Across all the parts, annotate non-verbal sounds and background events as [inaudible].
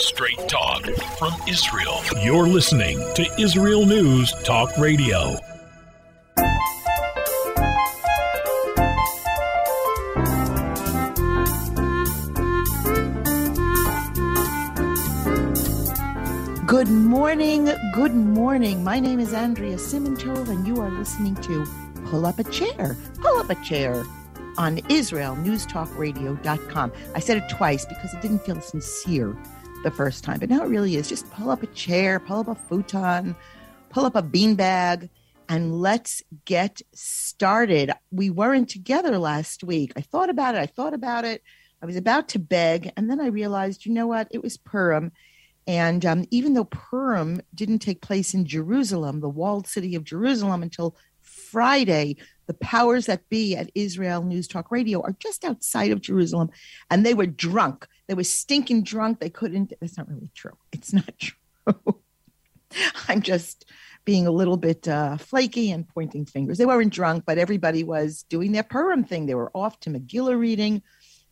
Straight talk from Israel. You're listening to Israel News Talk Radio. Good morning, good morning. My name is Andrea Simantov, and you are listening to Pull Up a Chair. Pull Up a Chair on IsraelNewsTalkRadio.com. I said it twice because it didn't feel sincere the first time, but now it really is. Just pull up a chair, pull up a futon, pull up a beanbag, and let's get started. We weren't together last week. I thought about it. I thought about it. I was about to beg, and then I realized, you know what? It was Purim. And um, even though Purim didn't take place in Jerusalem, the walled city of Jerusalem, until Friday, the powers that be at Israel News Talk Radio are just outside of Jerusalem, and they were drunk. They were stinking drunk. They couldn't. That's not really true. It's not [laughs] true. I'm just being a little bit uh, flaky and pointing fingers. They weren't drunk, but everybody was doing their Purim thing. They were off to Megillah reading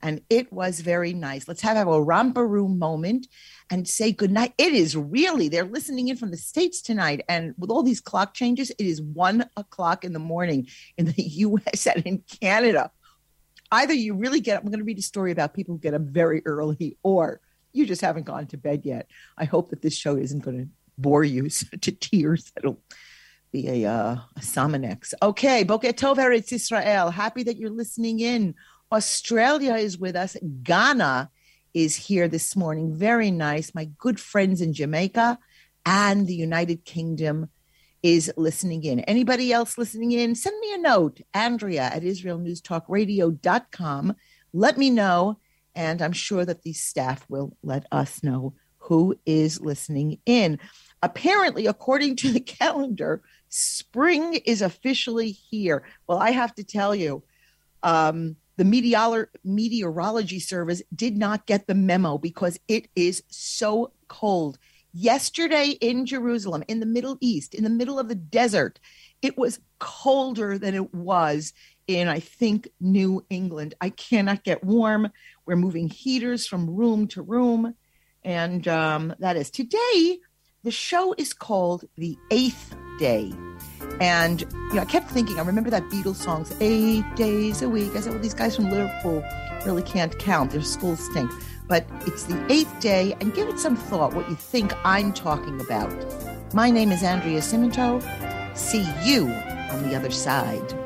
and it was very nice. Let's have a romper room moment and say goodnight. It is really, they're listening in from the States tonight. And with all these clock changes, it is one o'clock in the morning in the [laughs] US and in Canada. Either you really get I'm going to read a story about people who get up very early, or you just haven't gone to bed yet. I hope that this show isn't going to bore you [laughs] to tears. It'll be a, uh, a. Okay, Boker Tov Israel. Happy that you're listening in Australia is with us. Ghana is here this morning. Very nice. My good friends in Jamaica and the United Kingdom is listening in. Anybody else listening in, send me a note, Andrea at IsraelNewsTalkRadio.com. Let me know, and I'm sure that the staff will let us know who is listening in. Apparently, according to the [laughs] calendar, spring is officially here. Well, I have to tell you, um, the meteor- meteorology service did not get the memo because it is so cold. Yesterday in Jerusalem, in the Middle East, in the middle of the desert, it was colder than it was in, I think, New England. I cannot get warm. We're moving heaters from room to room. And um, that is today. The show is called The Eighth Day. And you know, I kept thinking, I remember that Beatles song, eight days a week. I said, well, these guys from Liverpool really can't count. Their schools stink. But it's the eighth day, and give it some thought what you think I'm talking about. My name is Andrea Simantov. See you on the other side.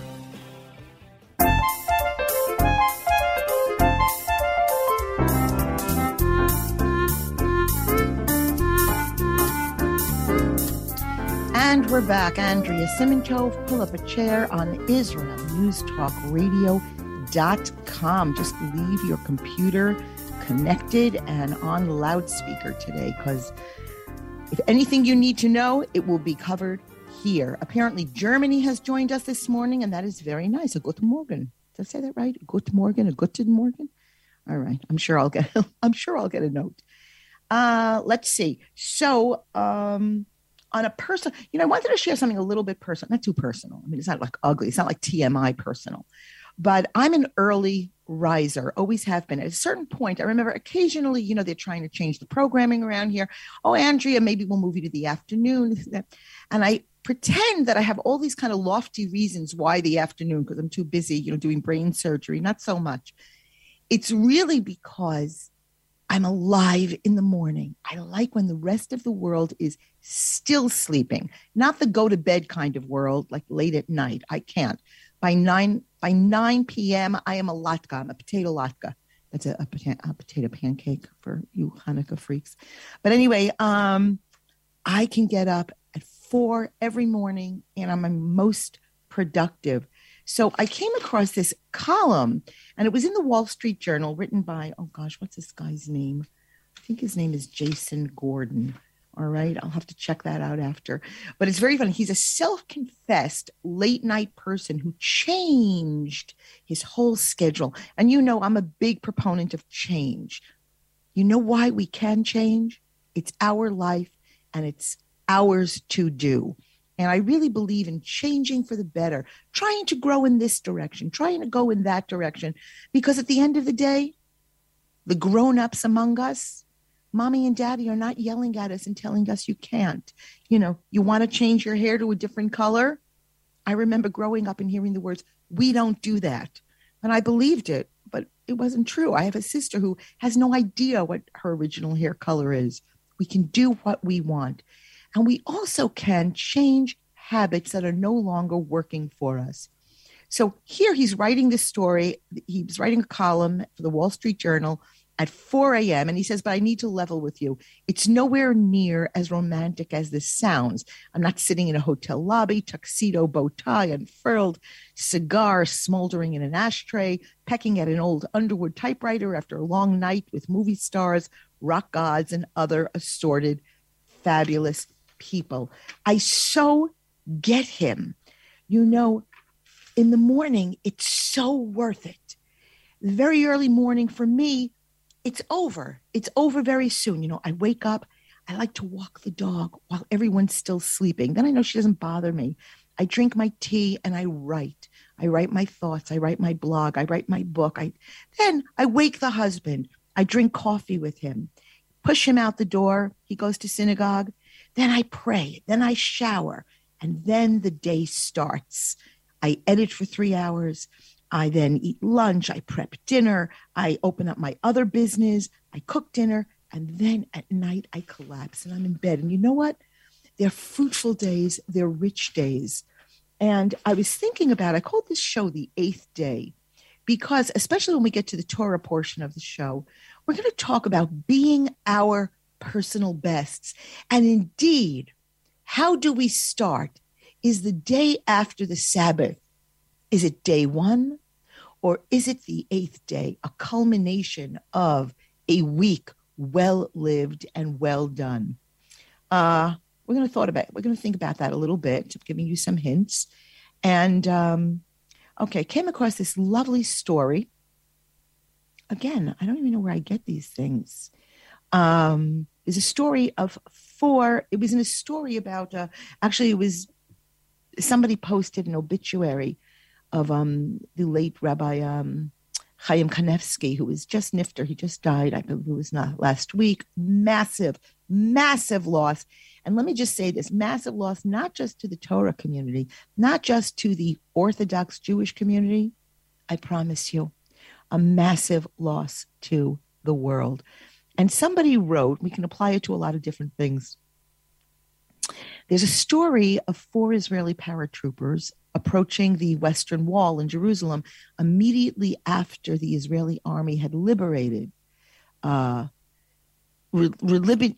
And we're back. Andrea Simantov, pull up a chair on IsraelNewsTalkRadio.com. Just leave your computer connected and on loudspeaker today because if anything you need to know, it will be covered here. Apparently, Germany has joined us this morning, and that is very nice. A good morgen. Did I say that right? A good morgen, a good morgen. All right. I'm sure I'll get. [laughs] I'm sure I'll get a note. Uh, let's see. So, um, on a person, you know, I wanted to share something a little bit personal, not too personal. I mean, it's not like ugly, it's not like TMI personal, but I'm an early riser, always have been. At a certain point, I remember occasionally, you know, they're trying to change the programming around here. Oh, Andrea, maybe we'll move you to the afternoon. And I pretend that I have all these kind of lofty reasons why the afternoon, because I'm too busy, you know, doing brain surgery, not so much. It's really because I'm alive in the morning. I like when the rest of the world is still sleeping, not the go to bed kind of world, like late at night. I can't. By nine by nine p.m., I am a latke. I'm a potato latke. That's a, a, a potato pancake for you Hanukkah freaks. But anyway, um, I can get up at four every morning, and I'm most productive. So I came across this column, and it was in the Wall Street Journal, written by oh gosh, what's this guy's name? I think his name is Jason Gordon. All right, I'll have to check that out after. But it's very funny. He's a self confessed late night person who changed his whole schedule. And you know, I'm a big proponent of change. You know why we can change? It's our life and it's ours to do. And I really believe in changing for the better, trying to grow in this direction, trying to go in that direction. Because at the end of the day, the grown ups among us, mommy and daddy are not yelling at us and telling us you can't. You know, you want to change your hair to a different color? I remember growing up and hearing the words, we don't do that. And I believed it, but it wasn't true. I have a sister who has no idea what her original hair color is. We can do what we want. And we also can change habits that are no longer working for us. So here he's writing this story. He's writing a column for the Wall Street Journal at 4 a.m. And he says, But I need to level with you. It's nowhere near as romantic as this sounds. I'm not sitting in a hotel lobby, tuxedo, bow tie unfurled, cigar smoldering in an ashtray, pecking at an old Underwood typewriter after a long night with movie stars, rock gods, and other assorted, fabulous people. I so get him. You know, in the morning, it's so worth it. The very early morning for me, it's over. It's over very soon. You know, I wake up, I like to walk the dog while everyone's still sleeping. Then I know she doesn't bother me. I drink my tea and I write. I write my thoughts. I write my blog. I write my book. I then I wake the husband. I drink coffee with him, push him out the door. He goes to synagogue. Then I pray, then I shower, and then the day starts. I edit for three hours. I then eat lunch. I prep dinner. I open up my other business. I cook dinner. And then at night, I collapse and I'm in bed. And you know what? They're fruitful days, they're rich days. And I was thinking about, I called this show the eighth day because, especially when we get to the Torah portion of the show, we're going to talk about being our personal bests. And indeed, how do we start? Is the day after the Sabbath, is it day one? Or is it the eighth day, a culmination of a week well lived and well done? Uh, we're going to thought about we're going to think about that a little bit, giving you some hints. And um, okay, came across this lovely story. Again, I don't even know where I get these things. Um, is a story of four. It was in a story about uh, actually it was somebody posted an obituary of um, the late Rabbi um, Chaim Kanevsky, who was just nifter. He just died, I believe it was not last week. Massive, massive loss. And let me just say this massive loss, not just to the Torah community, not just to the Orthodox Jewish community. I promise you, a massive loss to the world. And somebody wrote, we can apply it to a lot of different things. There's a story of four Israeli paratroopers approaching the Western Wall in Jerusalem immediately after the Israeli army had liberated, uh, re-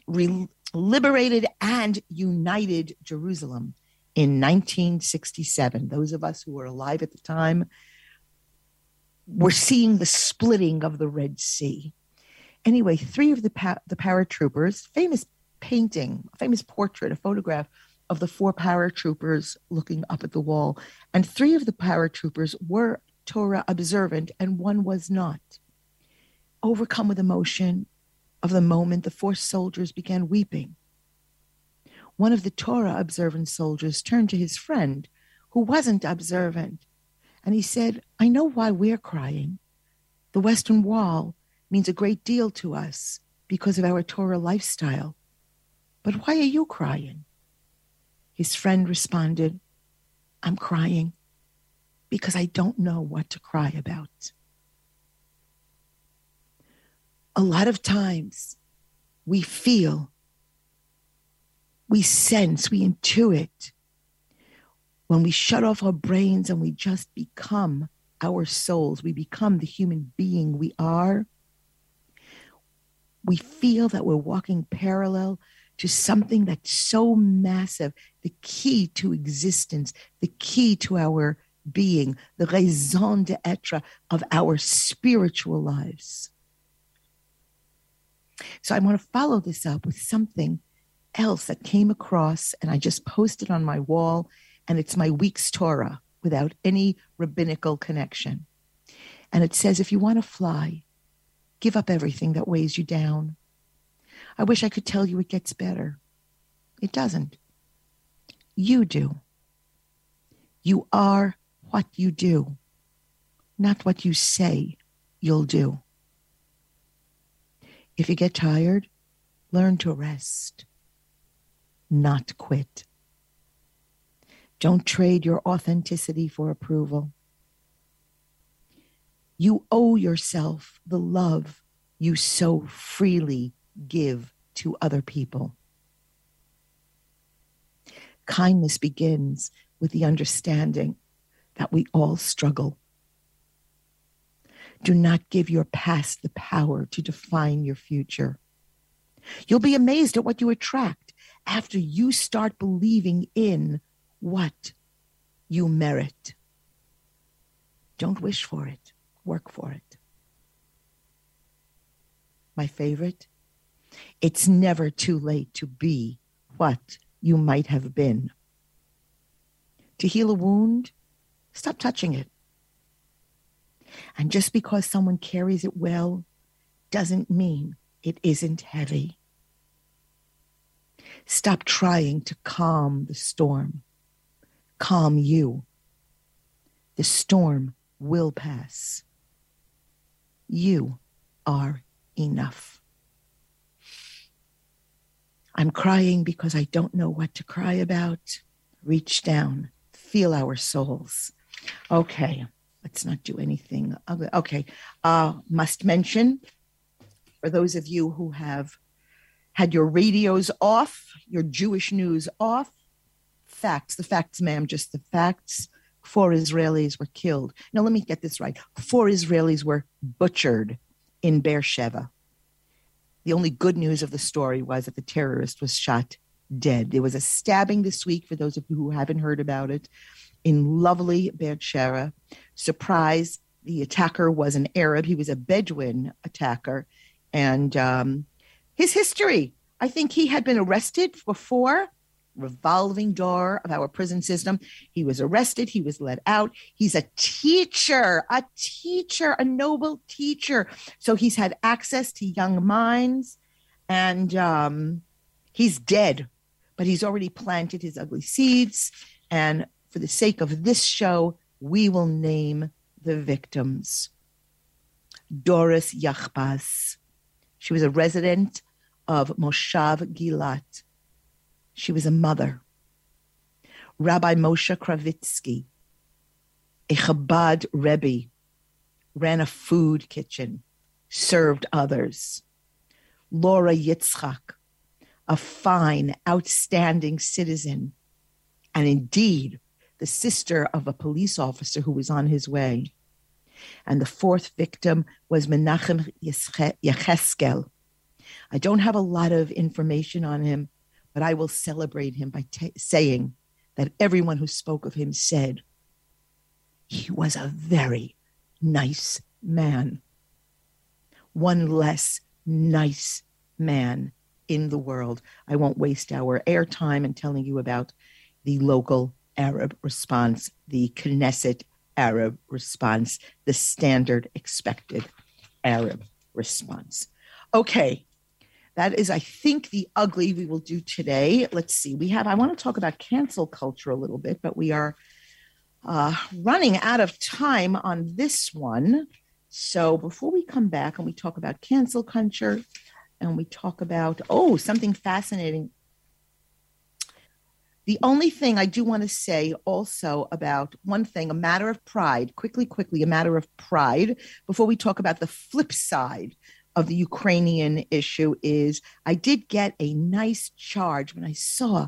re- liberated and united Jerusalem in 1967. Those of us who were alive at the time were seeing the splitting of the Red Sea. Anyway, three of the pa- the paratroopers, famous painting, famous portrait, a photograph of the four paratroopers looking up at the wall, and three of the paratroopers were Torah observant, and one was not. Overcome with emotion of the moment, the four soldiers began weeping. One of the Torah observant soldiers turned to his friend, who wasn't observant, and he said, I know why we're crying. The Western Wall means a great deal to us because of our Torah lifestyle. But why are you crying? His friend responded, I'm crying because I don't know what to cry about. A lot of times we feel, we sense, we intuit when we shut off our brains and we just become our souls, we become the human being we are we feel that we're walking parallel to something that's so massive, the key to existence, the key to our being, the raison d'etre of our spiritual lives. So I want to follow this up with something else that came across, and I just posted on my wall, and it's my week's Torah without any rabbinical connection. And it says, if you want to fly, give up everything that weighs you down. I wish I could tell you it gets better. It doesn't. You do. You are what you do, not what you say you'll do. If you get tired, learn to rest, not quit. Don't trade your authenticity for approval. You owe yourself the love you so freely give to other people. Kindness begins with the understanding that we all struggle. Do not give your past the power to define your future. You'll be amazed at what you attract after you start believing in what you merit. Don't wish for it, work for it. My favorite, it's never too late to be what you might have been. To heal a wound, stop touching it. And just because someone carries it well doesn't mean it isn't heavy. Stop trying to calm the storm. Calm you. The storm will pass. You are enough. I'm crying because I don't know what to cry about. Reach down, feel our souls. Okay, let's not do anything. Okay, uh, must mention for those of you who have had your radios off, your Jewish news off, facts, the facts, ma'am, just the facts. Four Israelis were killed. Now, let me get this right. Four Israelis were butchered in Beersheba. The only good news of the story was that the terrorist was shot dead. There was a stabbing this week, for those of you who haven't heard about it, in lovely Beersheba. Surprise, the attacker was an Arab. He was a Bedouin attacker. And um, his history, I think he had been arrested before revolving door of our prison system. He was arrested. He was let out. He's a teacher, a teacher, a noble teacher. So he's had access to young minds and um, he's dead, but he's already planted his ugly seeds. And for the sake of this show, we will name the victims. Doris Yachbas. She was a resident of Moshav Gilat she was a mother. Rabbi Moshe Kravitsky, a Chabad Rebbe, ran a food kitchen, served others. Laura Yitzchak, a fine, outstanding citizen, and indeed the sister of a police officer who was on his way. And the fourth victim was Menachem Yecheskel. I don't have a lot of information on him, but I will celebrate him by t- saying that everyone who spoke of him said he was a very nice man. One less nice man in the world. I won't waste our airtime in telling you about the local Arab response, the Knesset Arab response, the standard expected Arab response. Okay, that is, I think, the ugly we will do today. Let's see. We have, I want to talk about cancel culture a little bit, but we are uh, running out of time on this one. So before we come back and we talk about cancel culture and we talk about, oh, something fascinating. The only thing I do want to say also about one thing, a matter of pride, quickly, quickly, a matter of pride, before we talk about the flip side of the Ukrainian issue is I did get a nice charge when I saw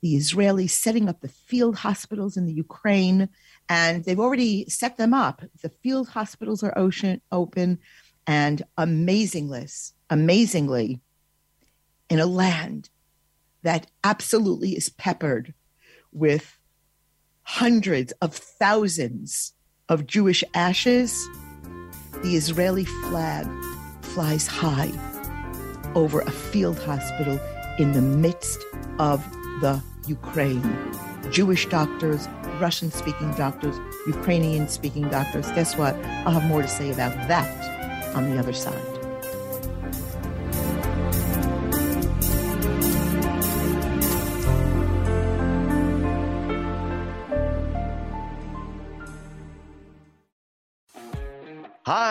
the Israelis setting up the field hospitals in the Ukraine, and they've already set them up. The field hospitals are ocean open, and amazingly, amazingly, in a land that absolutely is peppered with hundreds of thousands of Jewish ashes, the Israeli flag flies high over a field hospital in the midst of the Ukraine. Jewish doctors, Russian speaking doctors, Ukrainian speaking doctors. Guess what? I'll have more to say about that on the other side.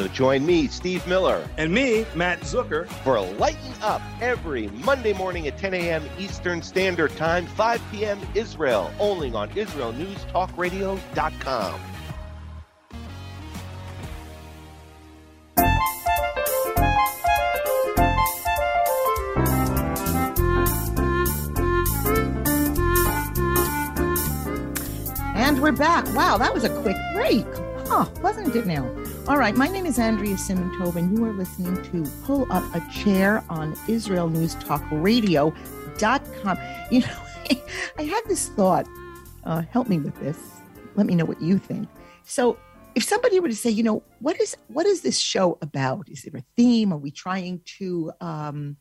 So join me, Steve Miller. And me, Matt Zucker. For Lighten Up every Monday morning at 10 a.m. Eastern Standard Time, 5 p.m. Israel, only on IsraelNewsTalkRadio.com. And we're back. Wow, that was a quick break. Huh, wasn't it now? All right, my name is Andrea Simantov, and you are listening to Pull Up a Chair on Israel News Talk Radio.com. You know, [laughs] I had this thought. Uh, help me with this. Let me know what you think. So, if somebody were to say, you know, what is what is this show about? Is there a theme? Are we trying to um,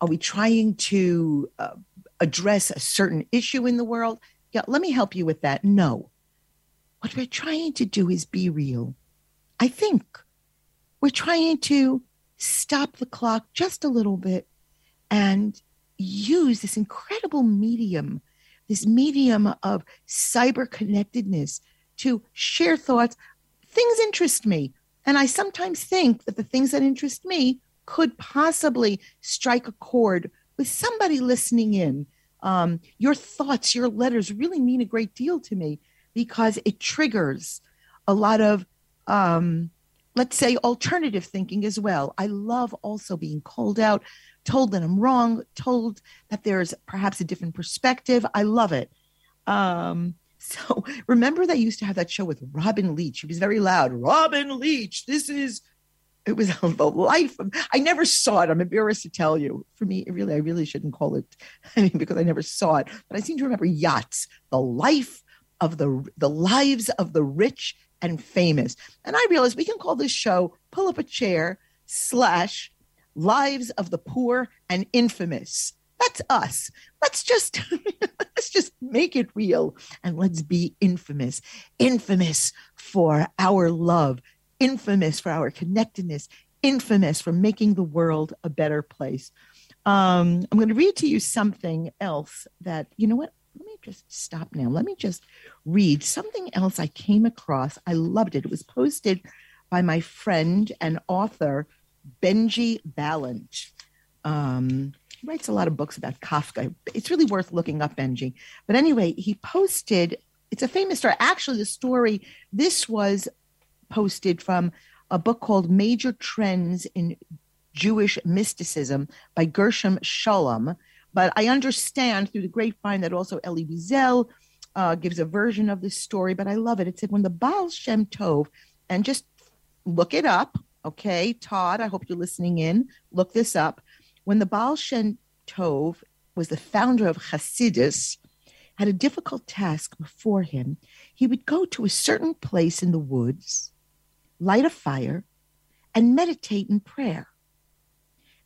are we trying to uh, address a certain issue in the world? Yeah, let me help you with that. No, what we're trying to do is be real I think we're trying to stop the clock just a little bit and use this incredible medium, this medium of cyber connectedness to share thoughts. Things interest me. And I sometimes think that the things that interest me could possibly strike a chord with somebody listening in. Um, your thoughts, your letters really mean a great deal to me because it triggers a lot of um, let's say alternative thinking as well. I love also being called out, told that I'm wrong, told that there's perhaps a different perspective. I love it. Um, [laughs] so remember they used to have that show with Robin Leach. He was very loud. Robin Leach, this is it was [laughs] the life of I never saw it. I'm embarrassed to tell you. For me, it really, I really shouldn't call it [laughs] I mean, because I never saw it. But I seem to remember yachts, the life of the the lives of the rich and famous. And I realized we can call this show Pull Up a Chair slash Lives of the Poor and Infamous. That's us. Let's just [laughs] let's just make it real and let's be infamous. Infamous for our love, infamous for our connectedness, infamous for making the world a better place. Um, I'm going to read to you something else that, you know what? Just stop now. Let me just read something else I came across. I loved it. It was posted by my friend and author, Benji Balint. Um, he writes a lot of books about Kafka. It's really worth looking up, Benji. But anyway, he posted, it's a famous story. Actually, the story, this was posted from a book called Major Trends in Jewish Mysticism by Gershom Scholem. But I understand through the grapevine that also Elie Wiesel uh, gives a version of this story, but I love it. It said when the Baal Shem Tov, and just look it up, okay, Todd. I hope you're listening in. Look this up. When the Baal Shem Tov was the founder of Hasidus, had a difficult task before him. He would go to a certain place in the woods, light a fire, and meditate in prayer.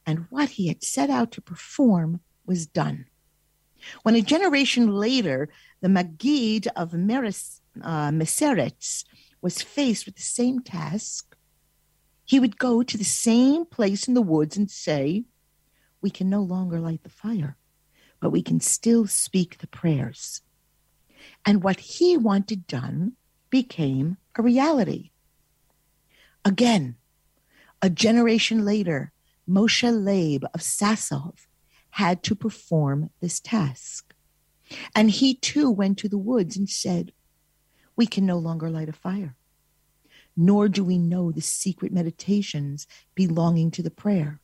And what he had set out to perform was done. When a generation later, the Magid of Meres, uh, Mezeritch was faced with the same task, he would go to the same place in the woods and say, We can no longer light the fire, but we can still speak the prayers. And what he wanted done became a reality. Again, a generation later, Moshe Leib of Sasov had to perform this task. And he too went to the woods and said, We can no longer light a fire, nor do we know the secret meditations belonging to the prayer.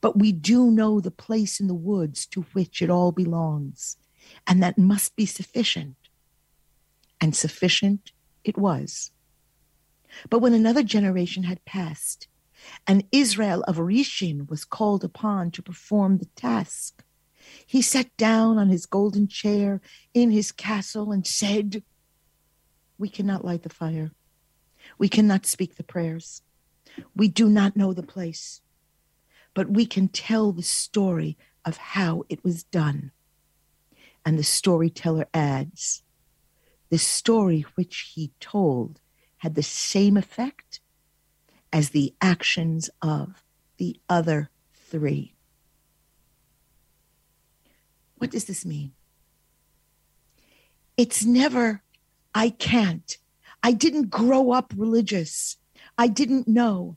But we do know the place in the woods to which it all belongs, and that must be sufficient. And sufficient it was. But when another generation had passed, and Israel of Rizhin was called upon to perform the task, he sat down on his golden chair in his castle and said, We cannot light the fire. We cannot speak the prayers. We do not know the place, but we can tell the story of how it was done. And the storyteller adds, the story which he told had the same effect as the actions of the other three. What does this mean? It's never, I can't. I didn't grow up religious. I didn't know.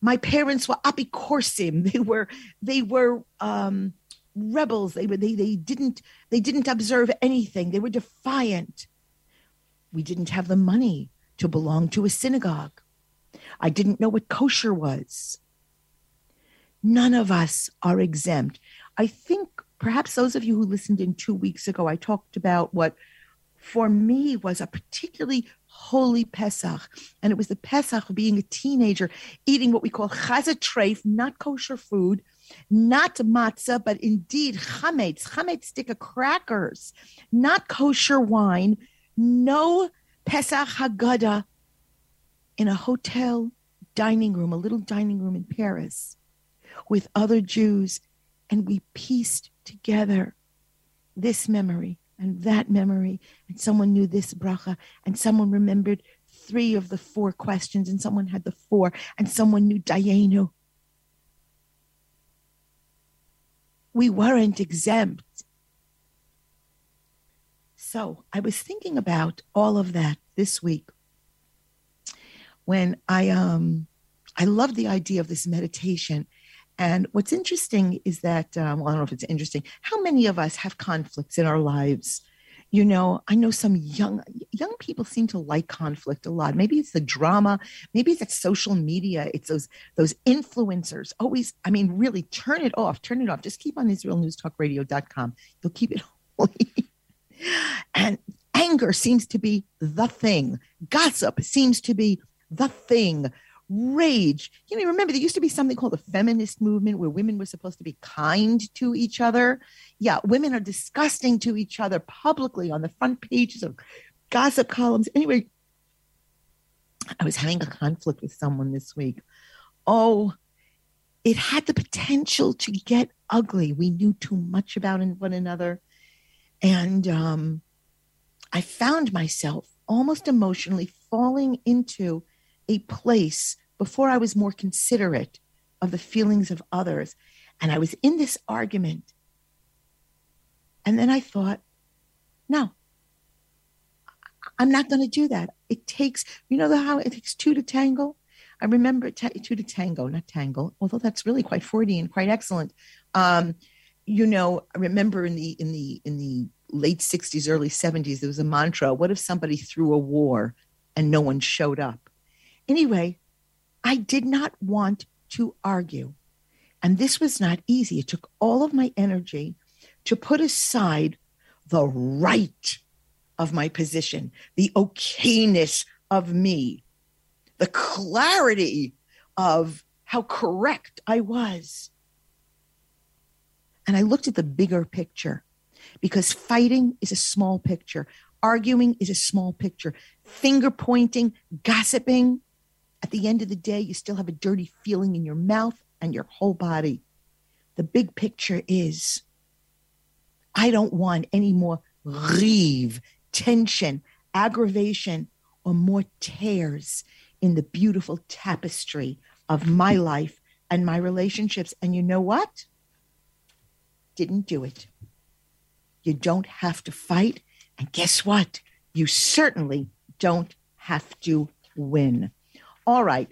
My parents were apikorsim. [laughs] They were, they were um, rebels. They were, they, they didn't, they didn't observe anything. They were defiant. We didn't have the money to belong to a synagogue. I didn't know what kosher was. None of us are exempt. I think perhaps those of you who listened in two weeks ago, I talked about what for me was a particularly holy Pesach. And it was the Pesach of being a teenager, eating what we call chazatreif, not kosher food, not matzah, but indeed chametz, chametz stick of crackers, not kosher wine, no Pesach Haggadah in a hotel dining room, a little dining room in Paris with other Jews, and we pieced together this memory and that memory, and someone knew this bracha, and someone remembered three of the four questions, and someone had the four, and someone knew Dayenu. We weren't exempt. So I was thinking about all of that this week when I um I love the idea of this meditation. And what's interesting is that um, well, I don't know if it's interesting. How many of us have conflicts in our lives? You know, I know some young young people seem to like conflict a lot. Maybe it's the drama, maybe it's social media. It's those those influencers. Always, I mean, really turn it off. Turn it off. Just keep on IsraelNewsTalkRadio.com. You'll keep it [laughs] holy. And anger seems to be the thing. Gossip seems to be the thing. Rage. You know, remember there used to be something called the feminist movement where women were supposed to be kind to each other. Yeah, women are disgusting to each other publicly on the front pages of gossip columns. Anyway, I was having a conflict with someone this week. Oh, it had the potential to get ugly. We knew too much about one another. And um, I found myself almost emotionally falling into a place before I was more considerate of the feelings of others. And I was in this argument. And then I thought, no, I'm not going to do that. It takes, you know, how it takes two to tangle. I remember two to tango, not tangle, although that's really quite Freudian, quite excellent. Um, you know, I remember in the in the in the late 60s, early 70s, there was a mantra, what if somebody threw a war and no one showed up? Anyway, I did not want to argue. And this was not easy. It took all of my energy to put aside the right of my position, the okayness of me, the clarity of how correct I was. And I looked at the bigger picture because fighting is a small picture, arguing is a small picture, finger pointing, gossiping. At the end of the day, you still have a dirty feeling in your mouth and your whole body. The big picture is I don't want any more grieve, tension, aggravation, or more tears in the beautiful tapestry of my life and my relationships. And you know what? didn't do it. You don't have to fight. And guess what? You certainly don't have to win. All right.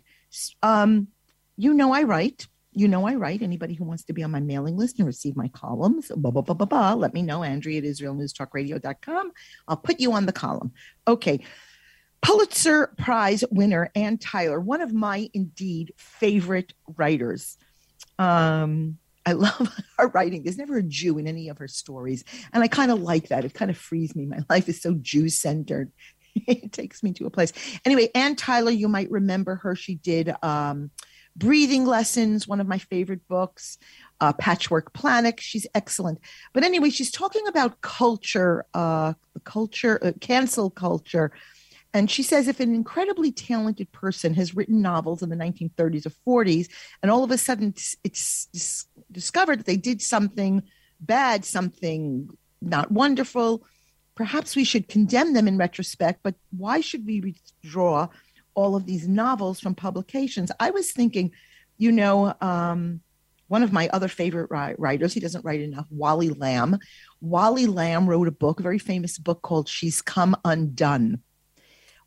Um, you know I write. you know I write. Anybody who wants to be on my mailing list and receive my columns, blah, blah, blah, blah, blah, let me know, Andrea at IsraelNewsTalkRadio.com. I'll put you on the column. Okay. Pulitzer Prize winner Anne Tyler, one of my indeed favorite writers. Um, I love [laughs] her writing. There's never a Jew in any of her stories. And I kind of like that. It kind of frees me. My life is so Jew centered. [laughs] it takes me to a place. Anyway, Anne Tyler, you might remember her. She did um, Breathing Lessons, one of my favorite books, uh, Patchwork Planet. She's excellent. But anyway, she's talking about culture, uh, culture, uh, cancel culture. And she says if an incredibly talented person has written novels in the 1930s or 40s, and all of a sudden it's, it's discovered that they did something bad, something not wonderful, perhaps we should condemn them in retrospect, but why should we withdraw all of these novels from publications? I was thinking, you know, um, one of my other favorite writers, he doesn't write enough, Wally Lamb. Wally Lamb wrote a book, a very famous book called She's Come Undone.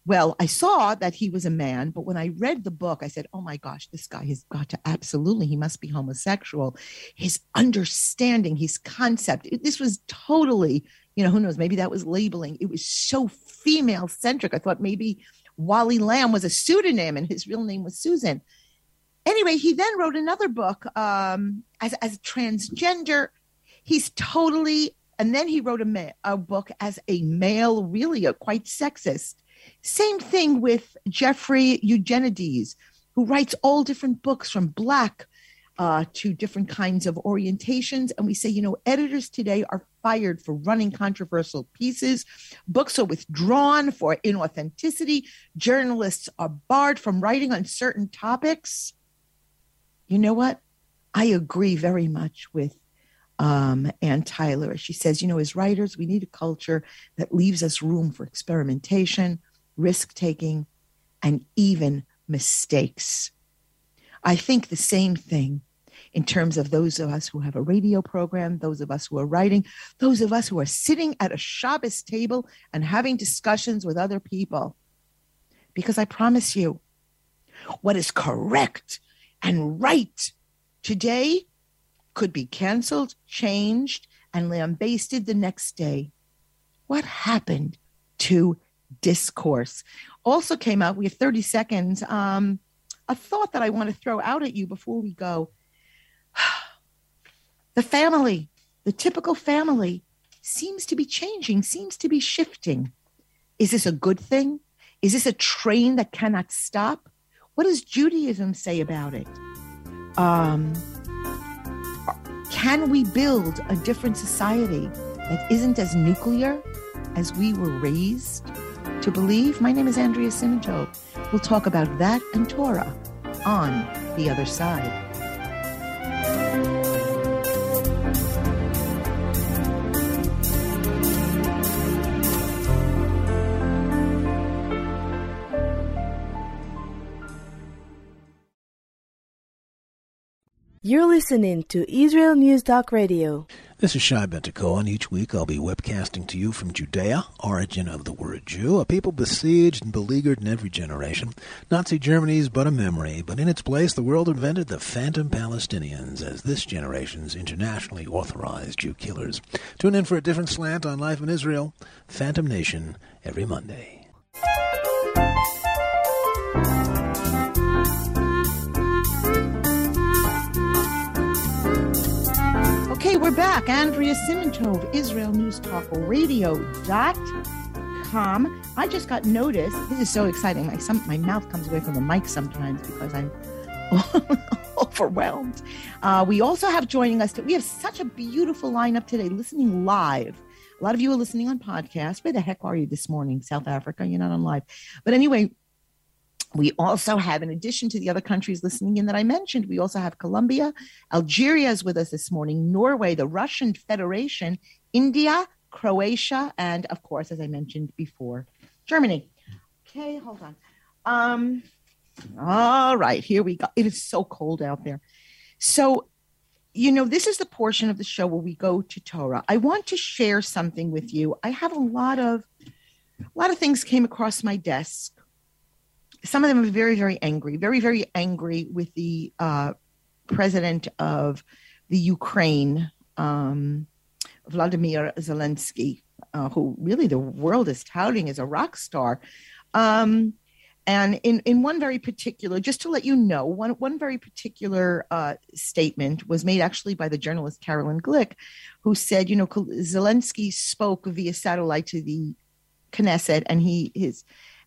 Well, I saw that he was a man, but when I read the book, I said, oh my gosh, this guy has got to absolutely, he must be homosexual. His understanding, his concept, this was totally you know, who knows? Maybe that was labeling. It was so female centric. I thought maybe Wally Lamb was a pseudonym and his real name was Susan. Anyway, he then wrote another book um, as, as a transgender. He's totally, and then he wrote a, ma- a book as a male, really a, quite sexist. Same thing with Jeffrey Eugenides, who writes all different books from Black uh, to different kinds of orientations. And we say, you know, editors today are fired for running controversial pieces. Books are withdrawn for inauthenticity. Journalists are barred from writing on certain topics. You know what? I agree very much with um, Anne Tyler. She says, you know, as writers, we need a culture that leaves us room for experimentation, risk taking, and even mistakes. I think the same thing in terms of those of us who have a radio program, those of us who are writing, those of us who are sitting at a Shabbos table and having discussions with other people. Because I promise you, what is correct and right today could be canceled, changed, and lambasted the next day. What happened to discourse? Also came out, we have 30 seconds. Um, a thought that I want to throw out at you before we go [sighs] the family, the typical family, seems to be changing, seems to be shifting. Is this a good thing? Is this a train that cannot stop? What does Judaism say about it? Um, can we build a different society that isn't as nuclear as we were raised to believe? My name is Andrea Simantov. We'll talk about that and Torah on the other side. You're listening to Israel News Talk Radio. This is Shai Ben-Tekoa, and each week I'll be webcasting to you from Judea, origin of the word Jew, a people besieged and beleaguered in every generation. Nazi Germany is but a memory, but in its place the world invented the phantom Palestinians as this generation's internationally authorized Jew killers. Tune in for a different slant on life in Israel, Phantom Nation, every Monday. We're back. Andrea Simantov, Israel News Talk Radio.com. I just got notice. This is so exciting. My, some, my mouth comes away from the mic sometimes because I'm [laughs] overwhelmed. Uh, we also have joining us, we have such a beautiful lineup today, listening live. A lot of you are listening on podcast. Where the heck are you this morning? South Africa? You're not on live. But anyway, we also have, in addition to the other countries listening in that I mentioned, we also have Colombia, Algeria is with us this morning, Norway, the Russian Federation, India, Croatia, and of course, as I mentioned before, Germany. Okay, hold on. Um, all right, here we go. It is so cold out there. So, you know, this is the portion of the show where we go to Torah. I want to share something with you. I have a lot of a lot of things came across my desk some of them are very, very angry, very, very angry with the uh, president of the Ukraine, um, Vladimir Zelensky, uh, who really the world is touting as a rock star. Um, and in, in one very particular, just to let you know, one, one very particular uh, statement was made actually by the journalist Caroline Glick, who said, you know, Zelensky spoke via satellite to the Knesset, and he his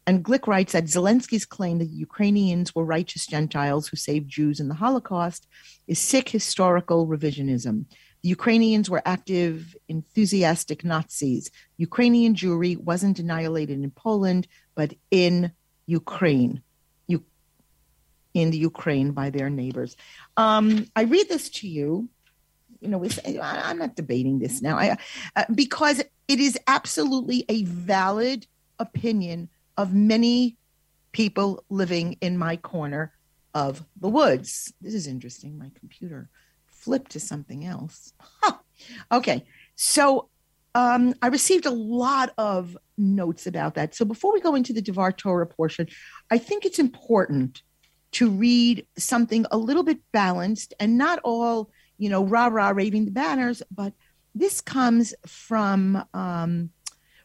and Glick writes that Zelensky's claim that Ukrainians were righteous Gentiles who saved Jews in the Holocaust is sick historical revisionism. The Ukrainians were active, enthusiastic Nazis. Ukrainian Jewry wasn't annihilated in Poland, but in Ukraine, in the Ukraine by their neighbors. Um, I read this to you. You know, I'm not debating this now, I, uh, because it is absolutely a valid opinion of many people living in my corner of the woods. This is interesting. My computer flipped to something else. Huh. Okay, so um, I received a lot of notes about that. So before we go into the Devar Torah portion, I think it's important to read something a little bit balanced and not all, you know, rah rah raving the banners, but this comes from um,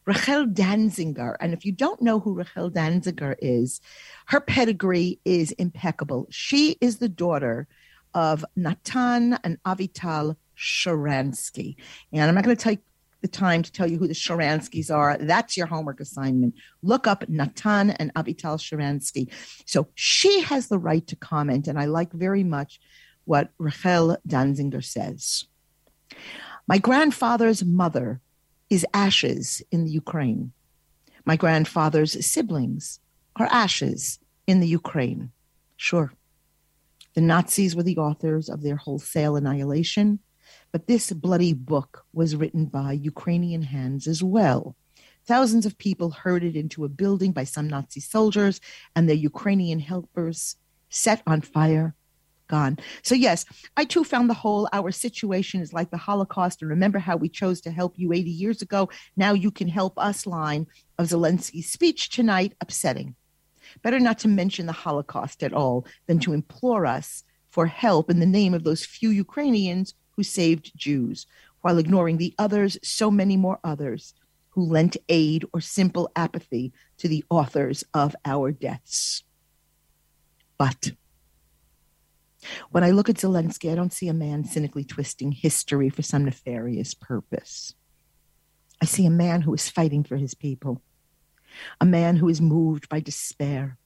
Rachel Danziger. And if you don't know who Rachel Danziger is, her pedigree is impeccable. She is the daughter of Natan and Avital Sharansky. And I'm not going to take the time to tell you who the Sharanskys are. That's your homework assignment. Look up Natan and Avital Sharansky. So she has the right to comment, and I like very much what Rachel Danziger says. My grandfather's mother is ashes in the Ukraine. My grandfather's siblings are ashes in the Ukraine. Sure. The Nazis were the authors of their wholesale annihilation, but this bloody book was written by Ukrainian hands as well. Thousands of people herded into a building by some Nazi soldiers and their Ukrainian helpers, set on fire, gone. So, yes, I too found the whole our situation is like the Holocaust. And remember how we chose to help you 80 years ago? Now you can help us line of Zelensky's speech tonight upsetting. Better not to mention the Holocaust at all than to implore us for help in the name of those few Ukrainians who saved Jews, while ignoring the others, so many more others who lent aid or simple apathy to the authors of our deaths. But when I look at Zelensky, I don't see a man cynically twisting history for some nefarious purpose. I see a man who is fighting for his people, a man who is moved by despair,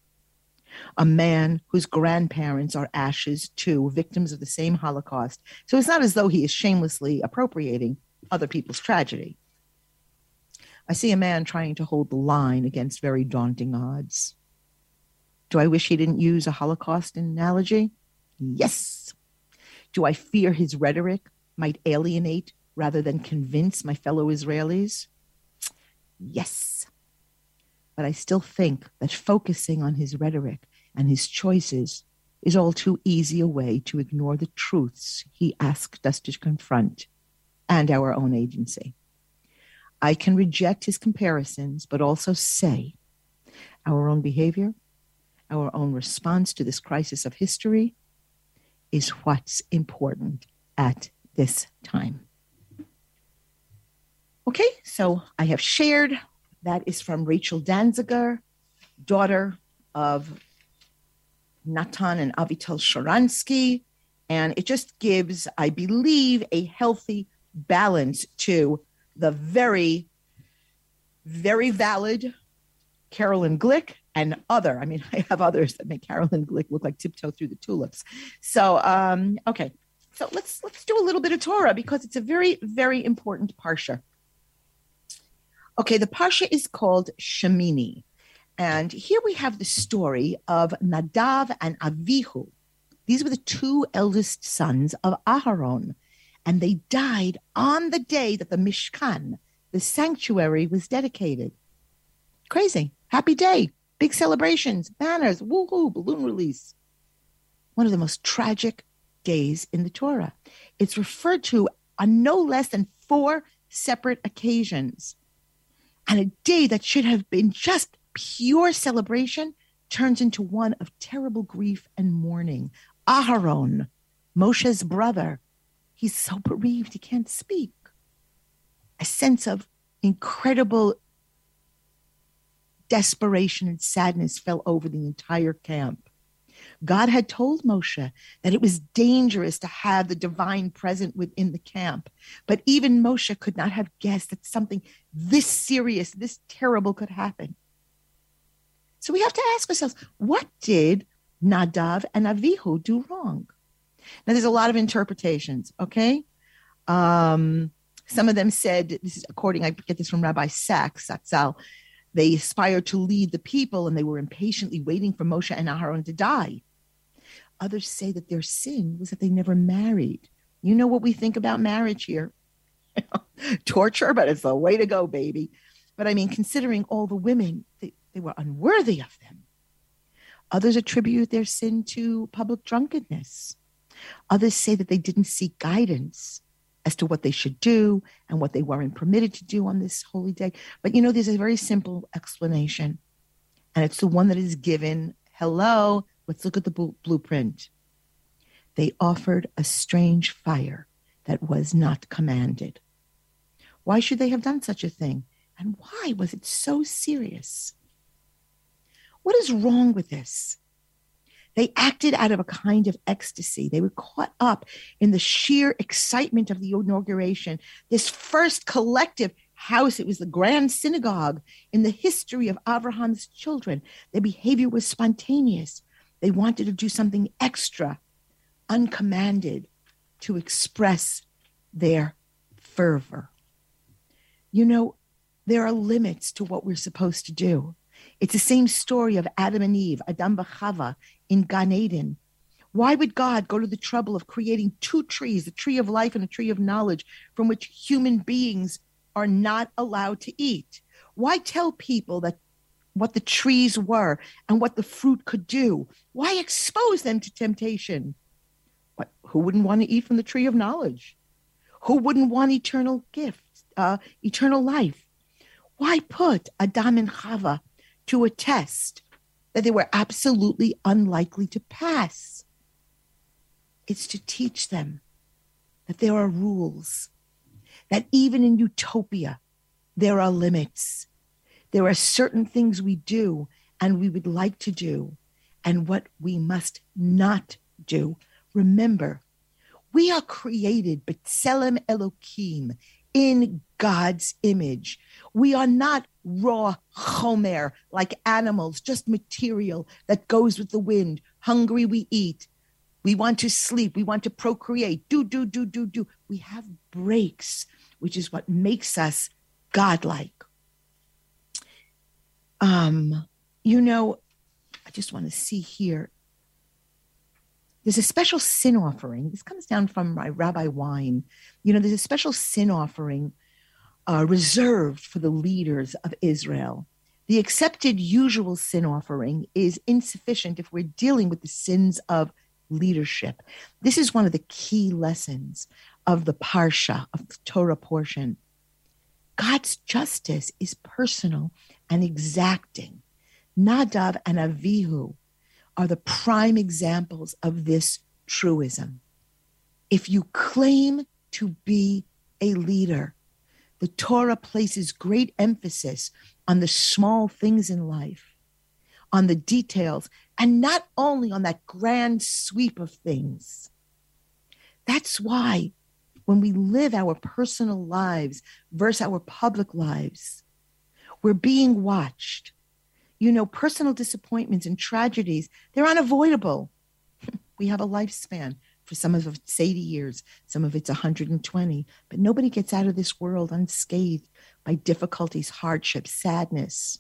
a man whose grandparents are ashes too, victims of the same Holocaust. So it's not as though he is shamelessly appropriating other people's tragedy. I see a man trying to hold the line against very daunting odds. Do I wish he didn't use a Holocaust analogy? Yes. Do I fear his rhetoric might alienate rather than convince my fellow Israelis? Yes. But I still think that focusing on his rhetoric and his choices is all too easy a way to ignore the truths he asked us to confront and our own agency. I can reject his comparisons, but also say our own behavior, our own response to this crisis of history is what's important at this time. Okay, so I have shared. That is from Rachel Danziger, daughter of Natan and Avital Sharansky. And it just gives, I believe, a healthy balance to the very, very valid Caroline Glick and other. I mean, [laughs] I have others that make Caroline Glick look like tiptoe through the tulips. So, um, okay, so let's let's do a little bit of Torah because it's a very very important parsha. Okay, the parsha is called Shemini, and here we have the story of Nadav and Avihu. These were the two eldest sons of Aharon, and they died on the day that the Mishkan, the sanctuary, was dedicated. Crazy. Happy day big celebrations, banners, woohoo, balloon release. One of the most tragic days in the Torah. It's referred to on no less than four separate occasions. And a day that should have been just pure celebration turns into one of terrible grief and mourning. Aharon, Moshe's brother, he's so bereaved he can't speak. A sense of incredible desperation and sadness fell over the entire camp. God had told Moshe that it was dangerous to have the divine present within the camp. But even Moshe could not have guessed that something this serious, this terrible could happen. So we have to ask ourselves what did Nadav and Avihu do wrong? Now, there's a lot of interpretations, okay? Um, some of them said, this is according, I get this from Rabbi Sacks, Zatzal, they aspired to lead the people and they were impatiently waiting for Moshe and Aharon to die. Others say that their sin was that they never married. You know what we think about marriage here? [laughs] Torture, but it's the way to go, baby. But I mean, considering all the women, they, they were unworthy of them. Others attribute their sin to public drunkenness. Others say that they didn't seek guidance as to what they should do and what they weren't permitted to do on this holy day. But you know, there's a very simple explanation, and it's the one that is given. Hello, let's look at the blueprint. They offered a strange fire that was not commanded. Why should they have done such a thing? And why was it so serious? What is wrong with this? They acted out of a kind of ecstasy. They were caught up in the sheer excitement of the inauguration. This first collective house, it was the grand synagogue in the history of Abraham's children. Their behavior was spontaneous. They wanted to do something extra, uncommanded, to express their fervor. You know, there are limits to what we're supposed to do. It's the same story of Adam and Eve, Adam v'Chava in Gan Eden. Why would God go to the trouble of creating two trees, a tree of life and a tree of knowledge, from which human beings are not allowed to eat? Why tell people that what the trees were and what the fruit could do? Why expose them to temptation? What, who wouldn't want to eat from the tree of knowledge? Who wouldn't want eternal gifts, uh, eternal life? Why put Adam and Chava to a test that they were absolutely unlikely to pass. It's to teach them that there are rules, that even in utopia, there are limits. There are certain things we do and we would like to do, and what we must not do. Remember, we are created, B'Tselem Elohim, in God's image. We are not raw chomer like animals, just material that goes with the wind. Hungry, we eat. We want to sleep. We want to procreate. Do, do, do, do, do. We have breaks, which is what makes us godlike. Um, you know, I just want to see here. There's a special sin offering. This comes down from my Rabbi Wein. You know, there's a special sin offering uh, reserved for the leaders of Israel. The accepted usual sin offering is insufficient if we're dealing with the sins of leadership. This is one of the key lessons of the Parsha, of the Torah portion. God's justice is personal and exacting. Nadav and Avihu are the prime examples of this truism. If you claim to be a leader, the Torah places great emphasis on the small things in life, on the details, and not only on that grand sweep of things. That's why when we live our personal lives versus our public lives, we're being watched. You know, personal disappointments and tragedies, they're unavoidable. [laughs] we have a lifespan. For some of it's 80 years, some of it's 120. But nobody gets out of this world unscathed by difficulties, hardships, sadness.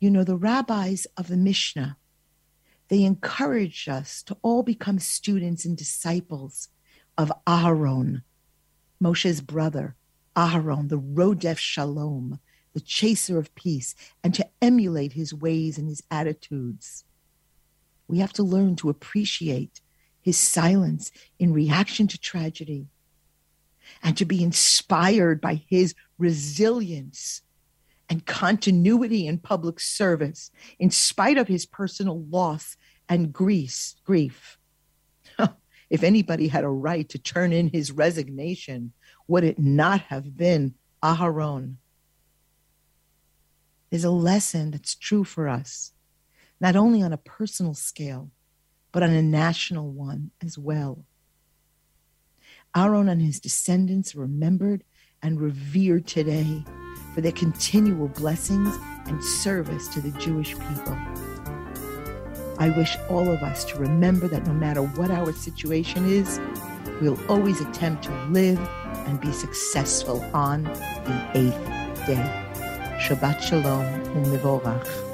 You know, the rabbis of the Mishnah, they encourage us to all become students and disciples of Aaron, Moshe's brother, Aaron, the Rodef Shalom, the chaser of peace, and to emulate his ways and his attitudes. We have to learn to appreciate his silence in reaction to tragedy and to be inspired by his resilience and continuity in public service in spite of his personal loss and Greece, grief. if anybody had a right to turn in his resignation, would it not have been Aharon? There's a lesson that's true for us, not only on a personal scale, but on a national one as well. Aaron and his descendants remembered and revered today for their continual blessings and service to the Jewish people. I wish all of us to remember that no matter what our situation is, we'll always attempt to live and be successful on the eighth day. Shabbat Shalom U'Mevorach.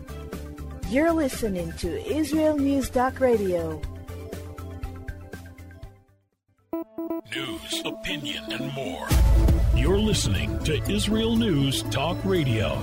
You're listening to Israel News Talk Radio. News, opinion, and more. You're listening to Israel News Talk Radio.